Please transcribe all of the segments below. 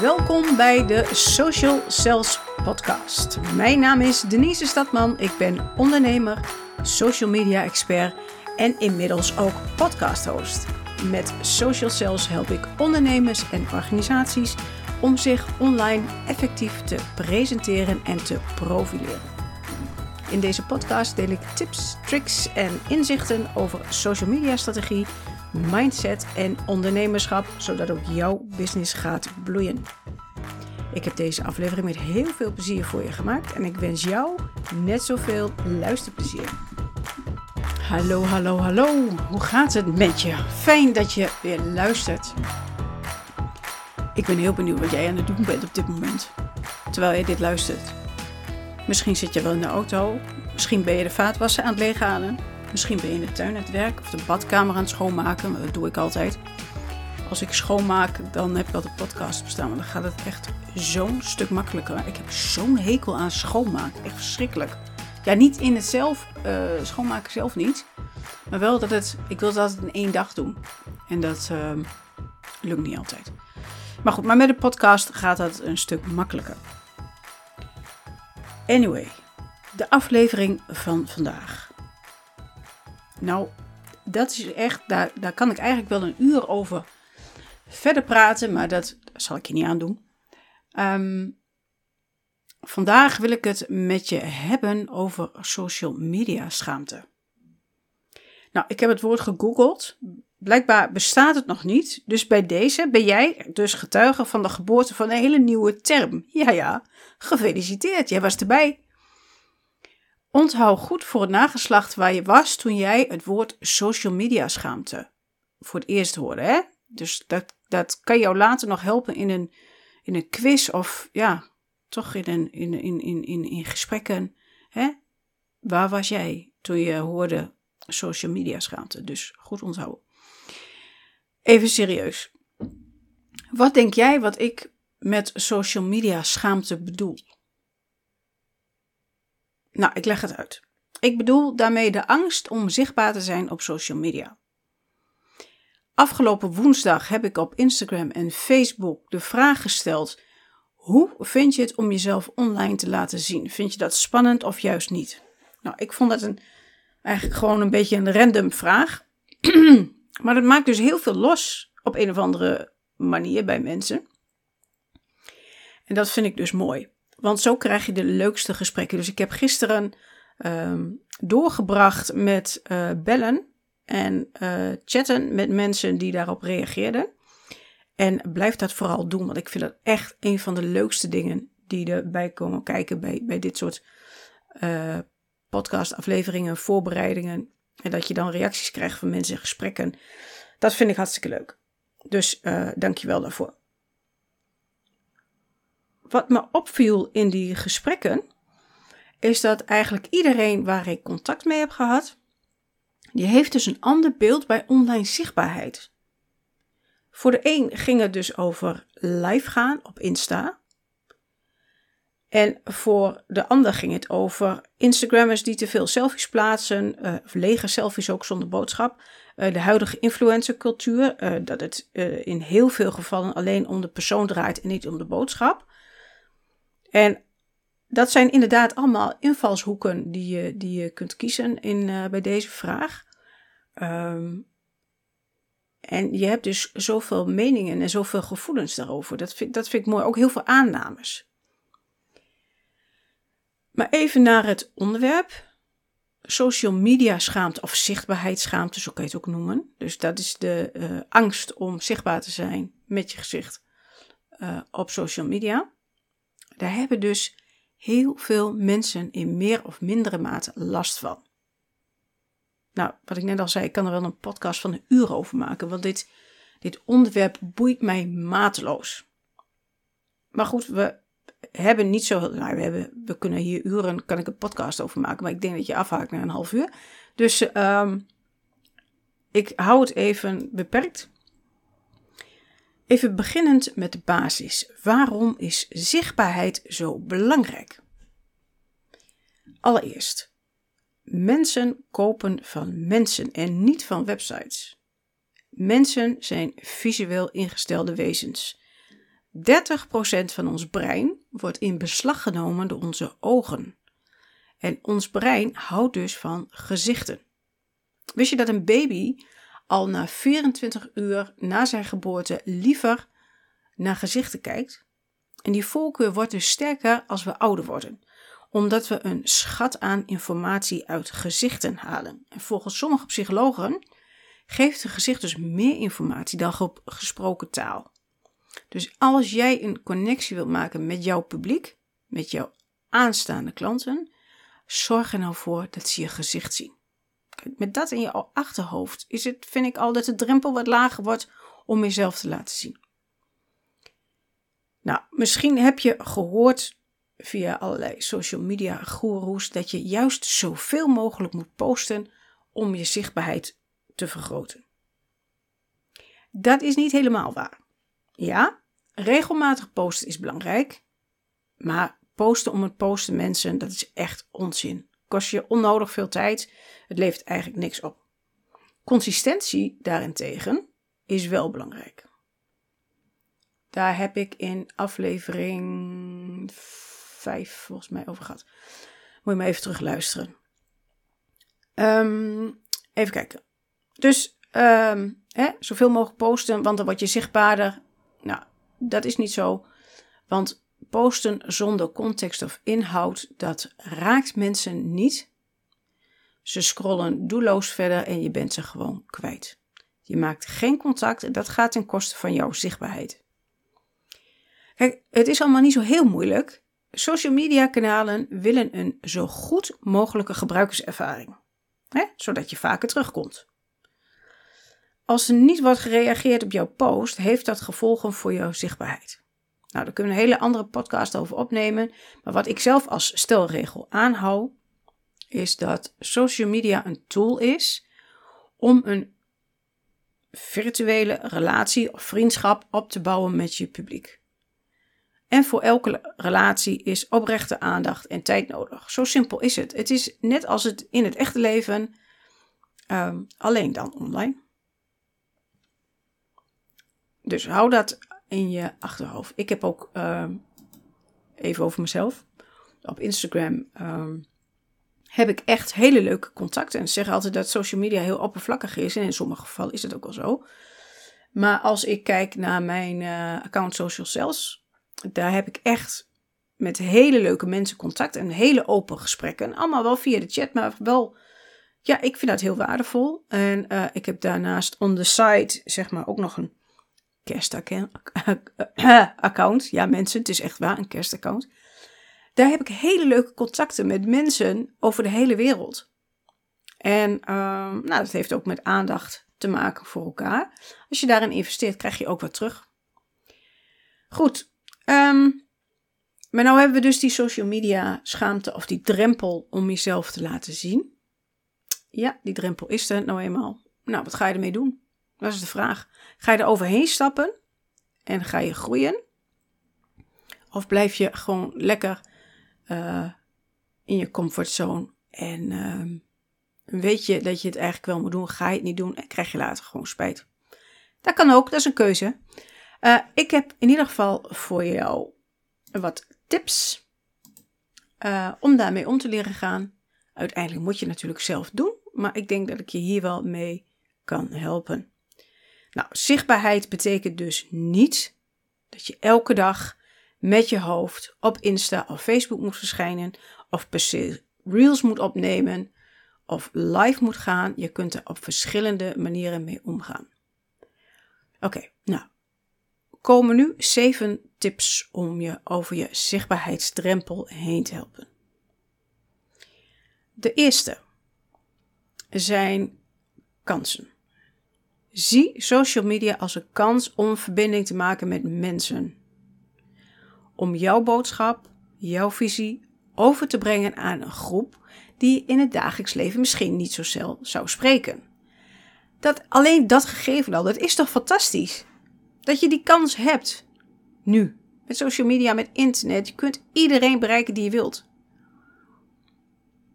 Welkom bij de Social Sales Podcast. Mijn naam is Denise Stadman. Ik ben ondernemer, social media expert en inmiddels ook podcast host. Met Social Sales help ik ondernemers en organisaties om zich online effectief te presenteren en te profileren. In deze podcast deel ik tips, tricks en inzichten over social media strategie, mindset en ondernemerschap, zodat ook jouw business gaat bloeien. Ik heb deze aflevering met heel veel plezier voor je gemaakt en ik wens jou net zoveel luisterplezier. Hallo, hallo, hallo. Hoe gaat het met je? Fijn dat je weer luistert. Ik ben heel benieuwd wat jij aan het doen bent op dit moment, terwijl je dit luistert. Misschien zit je wel in de auto, misschien ben je de vaatwasser aan het leeghalen, misschien ben je in de tuin aan het werk of de badkamer aan het schoonmaken, dat doe ik altijd. Als ik schoonmaak, dan heb ik altijd podcast bestaan, maar dan gaat het echt zo'n stuk makkelijker. Ik heb zo'n hekel aan schoonmaken, echt verschrikkelijk. Ja, niet in het zelf, uh, schoonmaken zelf niet, maar wel dat het, ik wil dat in één dag doen. En dat uh, lukt niet altijd. Maar goed, maar met de podcast gaat dat een stuk makkelijker. Anyway, de aflevering van vandaag. Nou, dat is echt, daar, daar kan ik eigenlijk wel een uur over verder praten, maar dat zal ik je niet aandoen. Um, vandaag wil ik het met je hebben over social media schaamte. Nou, ik heb het woord gegoogeld. Blijkbaar bestaat het nog niet. Dus bij deze ben jij dus getuige van de geboorte van een hele nieuwe term. Ja, ja, gefeliciteerd, jij was erbij. Onthoud goed voor het nageslacht waar je was toen jij het woord social media schaamte voor het eerst hoorde. Hè? Dus dat, dat kan jou later nog helpen in een, in een quiz of ja, toch in, een, in, in, in, in, in gesprekken. Hè? Waar was jij toen je hoorde social media schaamte? Dus goed onthouden. Even serieus. Wat denk jij wat ik met social media schaamte bedoel? Nou, ik leg het uit. Ik bedoel daarmee de angst om zichtbaar te zijn op social media. Afgelopen woensdag heb ik op Instagram en Facebook de vraag gesteld: hoe vind je het om jezelf online te laten zien? Vind je dat spannend of juist niet? Nou, ik vond dat een, eigenlijk gewoon een beetje een random vraag. maar dat maakt dus heel veel los op een of andere manier bij mensen. En dat vind ik dus mooi. Want zo krijg je de leukste gesprekken. Dus ik heb gisteren um, doorgebracht met uh, bellen en uh, chatten met mensen die daarop reageerden. En blijf dat vooral doen, want ik vind dat echt een van de leukste dingen die erbij komen kijken bij, bij dit soort uh, podcastafleveringen, voorbereidingen. En dat je dan reacties krijgt van mensen in gesprekken. Dat vind ik hartstikke leuk. Dus dank je wel daarvoor. Wat me opviel in die gesprekken, is dat eigenlijk iedereen waar ik contact mee heb gehad, die heeft dus een ander beeld bij online zichtbaarheid. Voor de een ging het dus over live gaan op Insta. En voor de ander ging het over Instagrammers die te veel selfies plaatsen, uh, of lege selfies ook zonder boodschap. Uh, de huidige influencercultuur, uh, dat het in heel veel gevallen alleen om de persoon draait en niet om de boodschap. En dat zijn inderdaad allemaal invalshoeken die je, die je kunt kiezen in, uh, bij deze vraag. Um, en je hebt dus zoveel meningen en zoveel gevoelens daarover. Dat vind, dat vind ik mooi. Ook heel veel aannames. Maar even naar het onderwerp. Social media schaamte of zichtbaarheidsschaamte, zo kan je het ook noemen. Dus dat is de uh, angst om zichtbaar te zijn met je gezicht uh, op social media. Daar hebben dus heel veel mensen in meer of mindere mate last van. Nou, wat ik net al zei, ik kan er wel een podcast van een uur over maken, want dit, dit onderwerp boeit mij mateloos. Maar goed, we hebben niet zo. Nou, we, hebben, we kunnen hier uren, kan ik een podcast over maken, maar ik denk dat je afhaakt naar een half uur. Dus um, ik hou het even beperkt. Even beginnend met de basis. Waarom is zichtbaarheid zo belangrijk? Allereerst, mensen kopen van mensen en niet van websites. Mensen zijn visueel ingestelde wezens. 30% van ons brein wordt in beslag genomen door onze ogen. En ons brein houdt dus van gezichten. Wist je dat een baby al na 24 uur na zijn geboorte liever naar gezichten kijkt? En die voorkeur wordt dus sterker als we ouder worden, omdat we een schat aan informatie uit gezichten halen. En volgens sommige psychologen geeft een gezicht dus meer informatie dan gesproken taal. Dus als jij een connectie wilt maken met jouw publiek, met jouw aanstaande klanten, zorg er nou voor dat ze je gezicht zien. Met dat in je achterhoofd is het, vind ik al, dat de drempel wat lager wordt om jezelf te laten zien. Nou, misschien heb je gehoord via allerlei social media goeroes dat je juist zoveel mogelijk moet posten om je zichtbaarheid te vergroten. Dat is niet helemaal waar. Ja, regelmatig posten is belangrijk, maar posten om het posten mensen, dat is echt onzin. Kost je onnodig veel tijd, het levert eigenlijk niks op. Consistentie daarentegen is wel belangrijk. Daar heb ik in aflevering 5 volgens mij over gehad. Moet je maar even terug luisteren. Ehm, even kijken. Dus um, hè, zoveel mogelijk posten, want dan word je zichtbaarder. Nou, dat is niet zo. Want posten zonder context of inhoud, dat raakt mensen niet. Ze scrollen doelloos verder en je bent ze gewoon kwijt. Je maakt geen contact en dat gaat ten koste van jouw zichtbaarheid. Kijk, het is allemaal niet zo heel moeilijk. Social media kanalen willen een zo goed mogelijke gebruikerservaring, hè? zodat je vaker terugkomt. Als er niet wordt gereageerd op jouw post, heeft dat gevolgen voor jouw zichtbaarheid. Nou, daar kunnen we een hele andere podcast over opnemen. Maar wat ik zelf als stelregel aanhoud, is dat social media een tool is om een virtuele relatie of vriendschap op te bouwen met je publiek. En voor elke relatie is oprechte aandacht en tijd nodig. Zo simpel is het. Het is net als het in het echte leven, um, alleen dan online. Dus hou dat in je achterhoofd. Ik heb ook, ehm, even over mezelf, op Instagram ehm, heb ik echt hele leuke contacten. En ze zeggen altijd dat social media heel oppervlakkig is. En in sommige gevallen is het ook wel zo. Maar als ik kijk naar mijn uh, account Social Sales, daar heb ik echt met hele leuke mensen contact en hele open gesprekken. Allemaal wel via de chat, maar wel, ja, ik vind dat heel waardevol. En uh, ik heb daarnaast on the site, zeg maar, ook nog een kerstaccount. Ja, mensen, het is echt waar, een kerstaccount. Daar heb ik hele leuke contacten met mensen over de hele wereld. En uh, nou, dat heeft ook met aandacht te maken voor elkaar. Als je daarin investeert, krijg je ook wat terug. Goed. Um, maar nou hebben we dus die social media schaamte of die drempel om jezelf te laten zien. Ja, die drempel is er nou eenmaal. Nou, wat ga je ermee doen? Dat is de vraag. Ga je er overheen stappen en ga je groeien? Of blijf je gewoon lekker uh, in je comfortzone en uh, weet je dat je het eigenlijk wel moet doen, ga je het niet doen en krijg je later gewoon spijt. Dat kan ook, dat is een keuze. Uh, ik heb in ieder geval voor jou wat tips uh, om daarmee om te leren gaan. Uiteindelijk moet je natuurlijk zelf doen, maar ik denk dat ik je hier wel mee kan helpen. Nou, zichtbaarheid betekent dus niet dat je elke dag met je hoofd op Insta of Facebook moet verschijnen, of per reels moet opnemen, of live moet gaan. Je kunt er op verschillende manieren mee omgaan. Oké, nou, komen nu zeven tips om je over je zichtbaarheidsdrempel heen te helpen. De eerste zijn kansen. Zie social media als een kans om verbinding te maken met mensen. Om jouw boodschap, jouw visie over te brengen aan een groep die in het dagelijks leven misschien niet zo snel zou spreken. Dat, alleen dat gegeven al, dat is toch fantastisch? Dat je die kans hebt. Nu. Met social media, met internet. Je kunt iedereen bereiken die je wilt.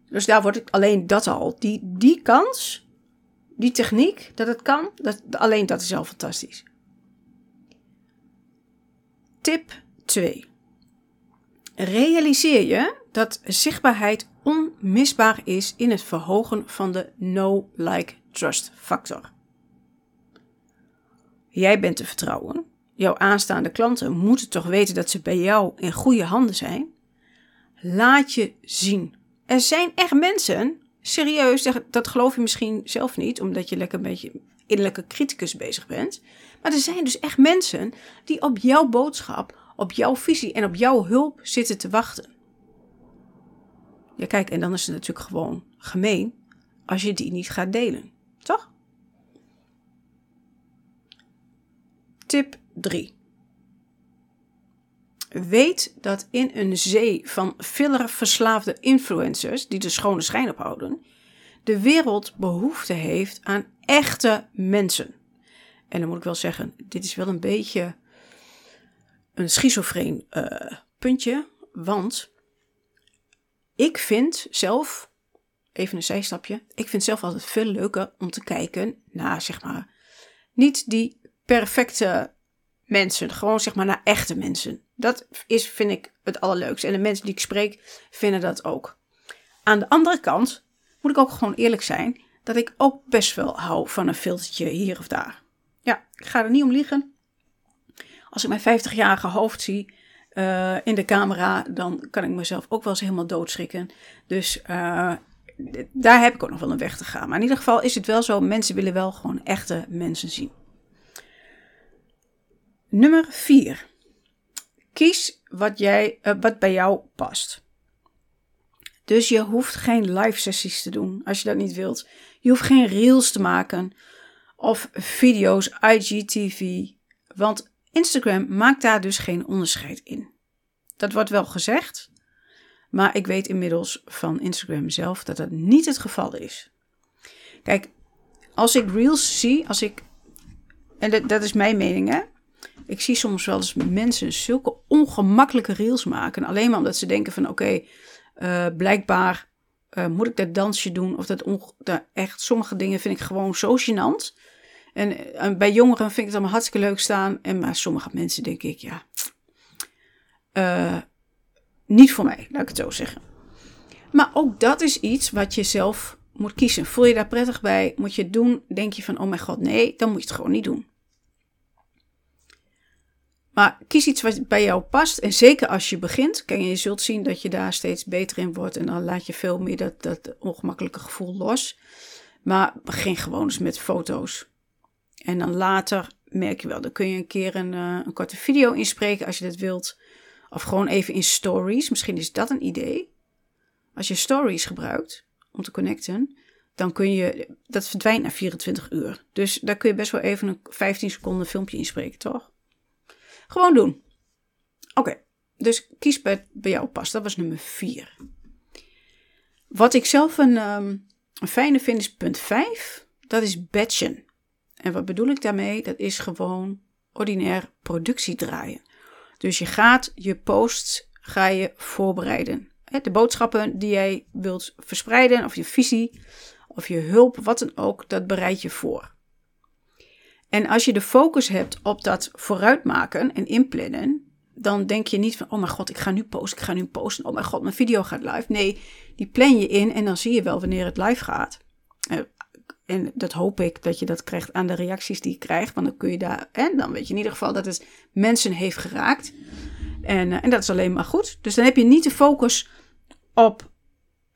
Dus daar wordt alleen dat al. Die, die kans die techniek, dat het kan, dat, alleen dat is al fantastisch. Tip 2. Realiseer je dat zichtbaarheid onmisbaar is in het verhogen van de no-like-trust factor. Jij bent te vertrouwen. Jouw aanstaande klanten moeten toch weten dat ze bij jou in goede handen zijn. Laat je zien. Er zijn echt mensen, serieus, dat geloof je misschien zelf niet, omdat je lekker een beetje innerlijke criticus bezig bent. Maar er zijn dus echt mensen die op jouw boodschap, op jouw visie en op jouw hulp zitten te wachten. Ja, kijk, en dan is het natuurlijk gewoon gemeen als je die niet gaat delen. Toch? Tip 3. Weet dat in een zee van fillerverslaafde influencers die de schone schijn ophouden, de wereld behoefte heeft aan echte mensen. En dan moet ik wel zeggen, dit is wel een beetje een schizofreen uh, puntje, want ik vind zelf, even een zijstapje, ik vind zelf altijd veel leuker om te kijken naar, zeg maar, niet die perfecte mensen, gewoon zeg maar naar echte mensen. Dat is, vind ik, het allerleukste. En de mensen die ik spreek, vinden dat ook. Aan de andere kant moet ik ook gewoon eerlijk zijn dat ik ook best wel hou van een filtertje hier of daar. Ja, ik ga er niet om liegen. Als ik mijn 50-jarige hoofd zie uh, in de camera, dan kan ik mezelf ook wel eens helemaal doodschrikken. Dus uh, daar heb ik ook nog wel een weg te gaan. Maar in ieder geval is het wel zo, mensen willen wel gewoon echte mensen zien. Nummer 4. Kies wat, jij, uh, wat bij jou past. Dus je hoeft geen live sessies te doen als je dat niet wilt. Je hoeft geen reels te maken of video's, IGTV. Want Instagram maakt daar dus geen onderscheid in. Dat wordt wel gezegd, maar ik weet inmiddels van Instagram zelf dat dat niet het geval is. Kijk, als ik reels zie, als ik. En dat, dat is mijn mening, hè. Ik zie soms wel eens mensen zulke ongemakkelijke reels maken. Alleen maar omdat ze denken van oké, uh, blijkbaar uh, moet ik dat dansje doen. Of dat, echt, sommige dingen vind ik gewoon zo gênant. En, bij jongeren vind ik het allemaal hartstikke leuk staan. En maar sommige mensen denk ik, ja, uh, niet voor mij, laat ik het zo zeggen. Maar ook dat is iets wat je zelf moet kiezen. Voel je daar prettig bij? Moet je het doen? Denk je van, oh mijn god, nee, dan moet je het gewoon niet doen. Maar kies iets wat bij jou past. En zeker als je begint, kan je, je zult zien dat je daar steeds beter in wordt. En dan laat je veel meer dat, dat ongemakkelijke gevoel los. Maar begin gewoon eens met foto's. En dan later merk je wel, dan kun je een keer een, uh, een korte video inspreken als je dat wilt. Of gewoon even in stories. Misschien is dat een idee. Als je stories gebruikt om te connecten, dan kun je, dat verdwijnt na 24 uur. Dus daar kun je best wel even een 15 seconden filmpje inspreken, toch? Gewoon doen. Oké, dus kies bij, bij jou pas. Dat was nummer 4. Wat ik zelf een, um, een fijne vind is punt 5. Dat is batchen. En wat bedoel ik daarmee? Dat is gewoon ordinair productie draaien. Dus je gaat je posts ga je voorbereiden. De boodschappen die jij wilt verspreiden, of je visie, of je hulp, wat dan ook, dat bereid je voor. En als je de focus hebt op dat vooruitmaken en inplannen, dan denk je niet van, oh mijn god, ik ga nu posten, ik ga nu posten, oh mijn god, mijn video gaat live. Nee, die plan je in en dan zie je wel wanneer het live gaat. Eh, en dat hoop ik dat je dat krijgt aan de reacties die je krijgt, want dan kun je daar, en dan weet je in ieder geval dat het mensen heeft geraakt. En, eh, en dat is alleen maar goed. Dus dan heb je niet de focus op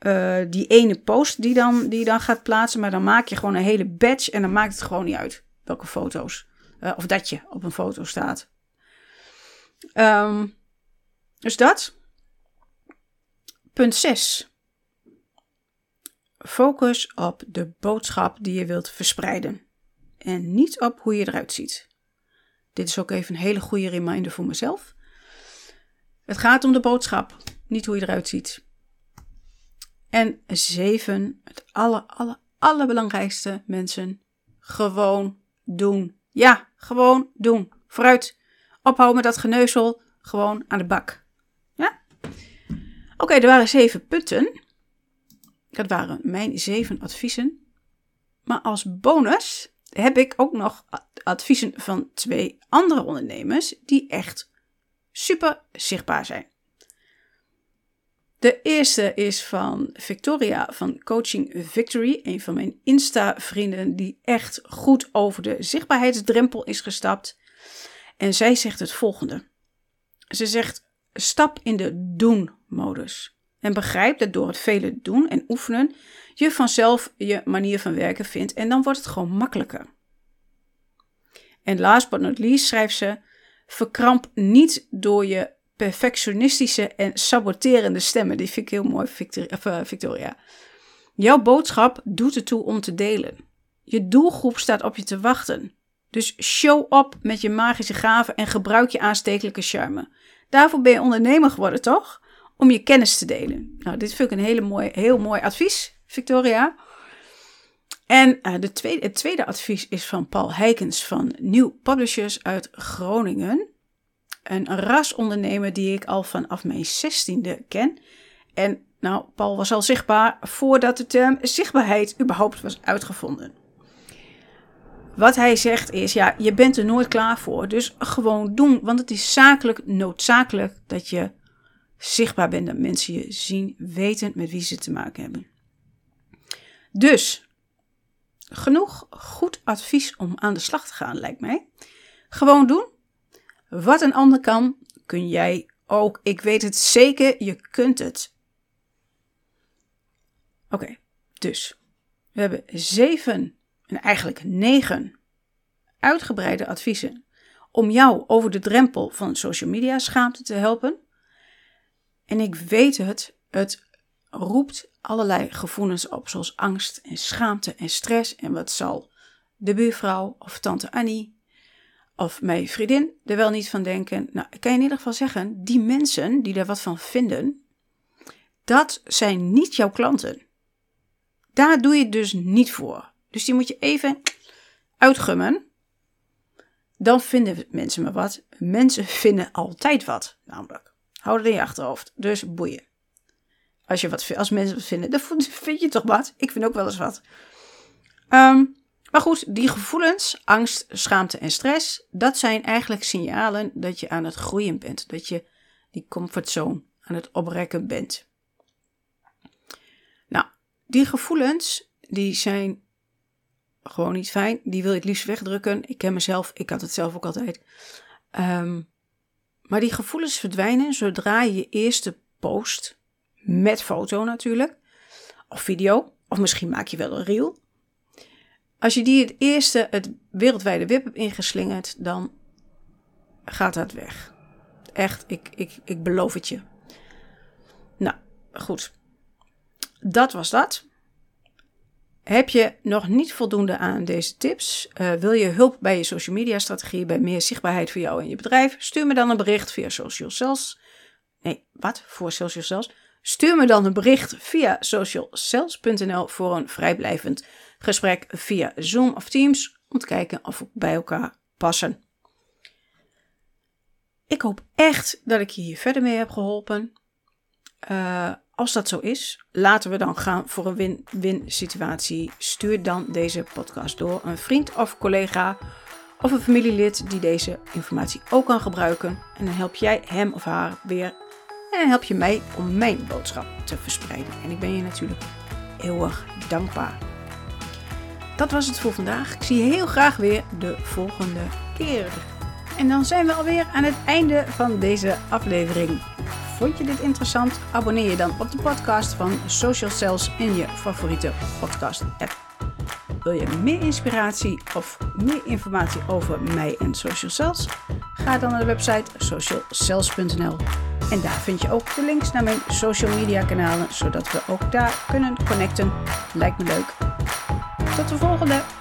uh, die ene post die dan, die dan gaat plaatsen, maar dan maak je gewoon een hele batch en dan maakt het gewoon niet uit welke foto's. Uh, of dat je op een foto staat. Um, dus dat. Punt 6. Focus op de boodschap die je wilt verspreiden. En niet op hoe je eruit ziet. Dit is ook even een hele goede reminder voor mezelf. Het gaat om de boodschap, niet hoe je eruit ziet. En zeven, het aller, aller, allerbelangrijkste mensen, gewoon doen. Ja, gewoon doen. Vooruit. Ophouden met dat geneuzel. Gewoon aan de bak. Ja? Oké, er waren zeven punten. Dat waren mijn zeven adviezen. Maar als bonus heb ik ook nog adviezen van twee andere ondernemers die echt super zichtbaar zijn. De eerste is van Victoria van Coaching Victory, een van mijn Insta-vrienden die echt goed over de zichtbaarheidsdrempel is gestapt. En zij zegt het volgende. Ze zegt: stap in de doen-modus. En begrijp dat door het vele doen en oefenen je vanzelf je manier van werken vindt en dan wordt het gewoon makkelijker. En last but not least schrijft ze: verkramp niet door je perfectionistische en saboterende stemmen. Die vind ik heel mooi, eh, Victoria. Jouw boodschap doet ertoe om te delen. Je doelgroep staat op je te wachten. Dus show up met je magische gaven en gebruik je aanstekelijke charme. Daarvoor ben je ondernemer geworden, toch? Om je kennis te delen. Nou, dit vind ik een hele mooi, heel mooi advies, Victoria. En uh, de tweede, het tweede advies is van Paul Heikens van Nieuw Publishers uit Groningen. Een rasondernemer die ik al vanaf mijn zestiende ken. En nou, Paul was al zichtbaar voordat de term zichtbaarheid überhaupt was uitgevonden. Wat hij zegt is, ja, je bent er nooit klaar voor, dus gewoon doen. Want het is zakelijk noodzakelijk dat je zichtbaar bent, dat mensen je zien, weten met wie ze te maken hebben. Dus, genoeg goed advies om aan de slag te gaan, lijkt mij. Gewoon doen. Wat een ander kan, kun jij ook. Ik weet het zeker, je kunt het. Oké, dus we hebben zeven en eigenlijk negen uitgebreide adviezen om jou over de drempel van social media schaamte te helpen. En ik weet het, het roept allerlei gevoelens op, zoals angst en schaamte en stress. En wat zal de buurvrouw of tante Annie of mijn vriendin er wel niet van denken? Nou, ik kan je in ieder geval zeggen, die mensen die daar wat van vinden, dat zijn niet jouw klanten. Daar doe je het dus niet voor. Dus die moet je even uitgummen. Dan vinden mensen me wat. Mensen vinden altijd wat, namelijk. Hou het in je achterhoofd. Dus boeien. Als, je wat, als mensen wat vinden, dan vind je toch wat. Ik vind ook wel eens wat. Ehm, maar goed, die gevoelens, angst, schaamte en stress, dat zijn eigenlijk signalen dat je aan het groeien bent. Dat je die comfortzone aan het oprekken bent. Nou, die gevoelens, die zijn gewoon niet fijn. Die wil je het liefst wegdrukken. Ik ken mezelf, ik had het zelf ook altijd. Um, maar die gevoelens verdwijnen zodra je je eerste post, met foto natuurlijk, of video, of misschien maak je wel een reel. Als je die het eerste het wereldwijde web hebt ingeslingerd, dan gaat dat weg. Echt, ik, ik, ik beloof het je. Nou, goed. Dat was dat. Heb je nog niet voldoende aan deze tips? Uh, wil je hulp bij je social media strategie, bij meer zichtbaarheid voor jou en je bedrijf? Stuur me dan een bericht via Social Cells. Nee, wat? Voor Social Cells? Stuur me dan een bericht via socialcells.nl voor een vrijblijvend gesprek via Zoom of Teams om te kijken of we bij elkaar passen. Ik hoop echt dat ik je hier verder mee heb geholpen. Uh, als dat zo is, laten we dan gaan voor een win-win situatie. Stuur dan deze podcast door een vriend of collega of een familielid die deze informatie ook kan gebruiken. En dan help jij hem of haar weer. En dan help je mij om mijn boodschap te verspreiden. En ik ben je natuurlijk eeuwig dankbaar. Dat was het voor vandaag. Ik zie je heel graag weer de volgende keer. En dan zijn we alweer aan het einde van deze aflevering. Vond je dit interessant? Abonneer je dan op de podcast van Social Cells in je favoriete podcast app. Wil je meer inspiratie of meer informatie over mij en Social Cells? Ga dan naar de website socialcells.nl en daar vind je ook de links naar mijn social media kanalen, zodat we ook daar kunnen connecten. Lijkt me leuk. Tot de volgende!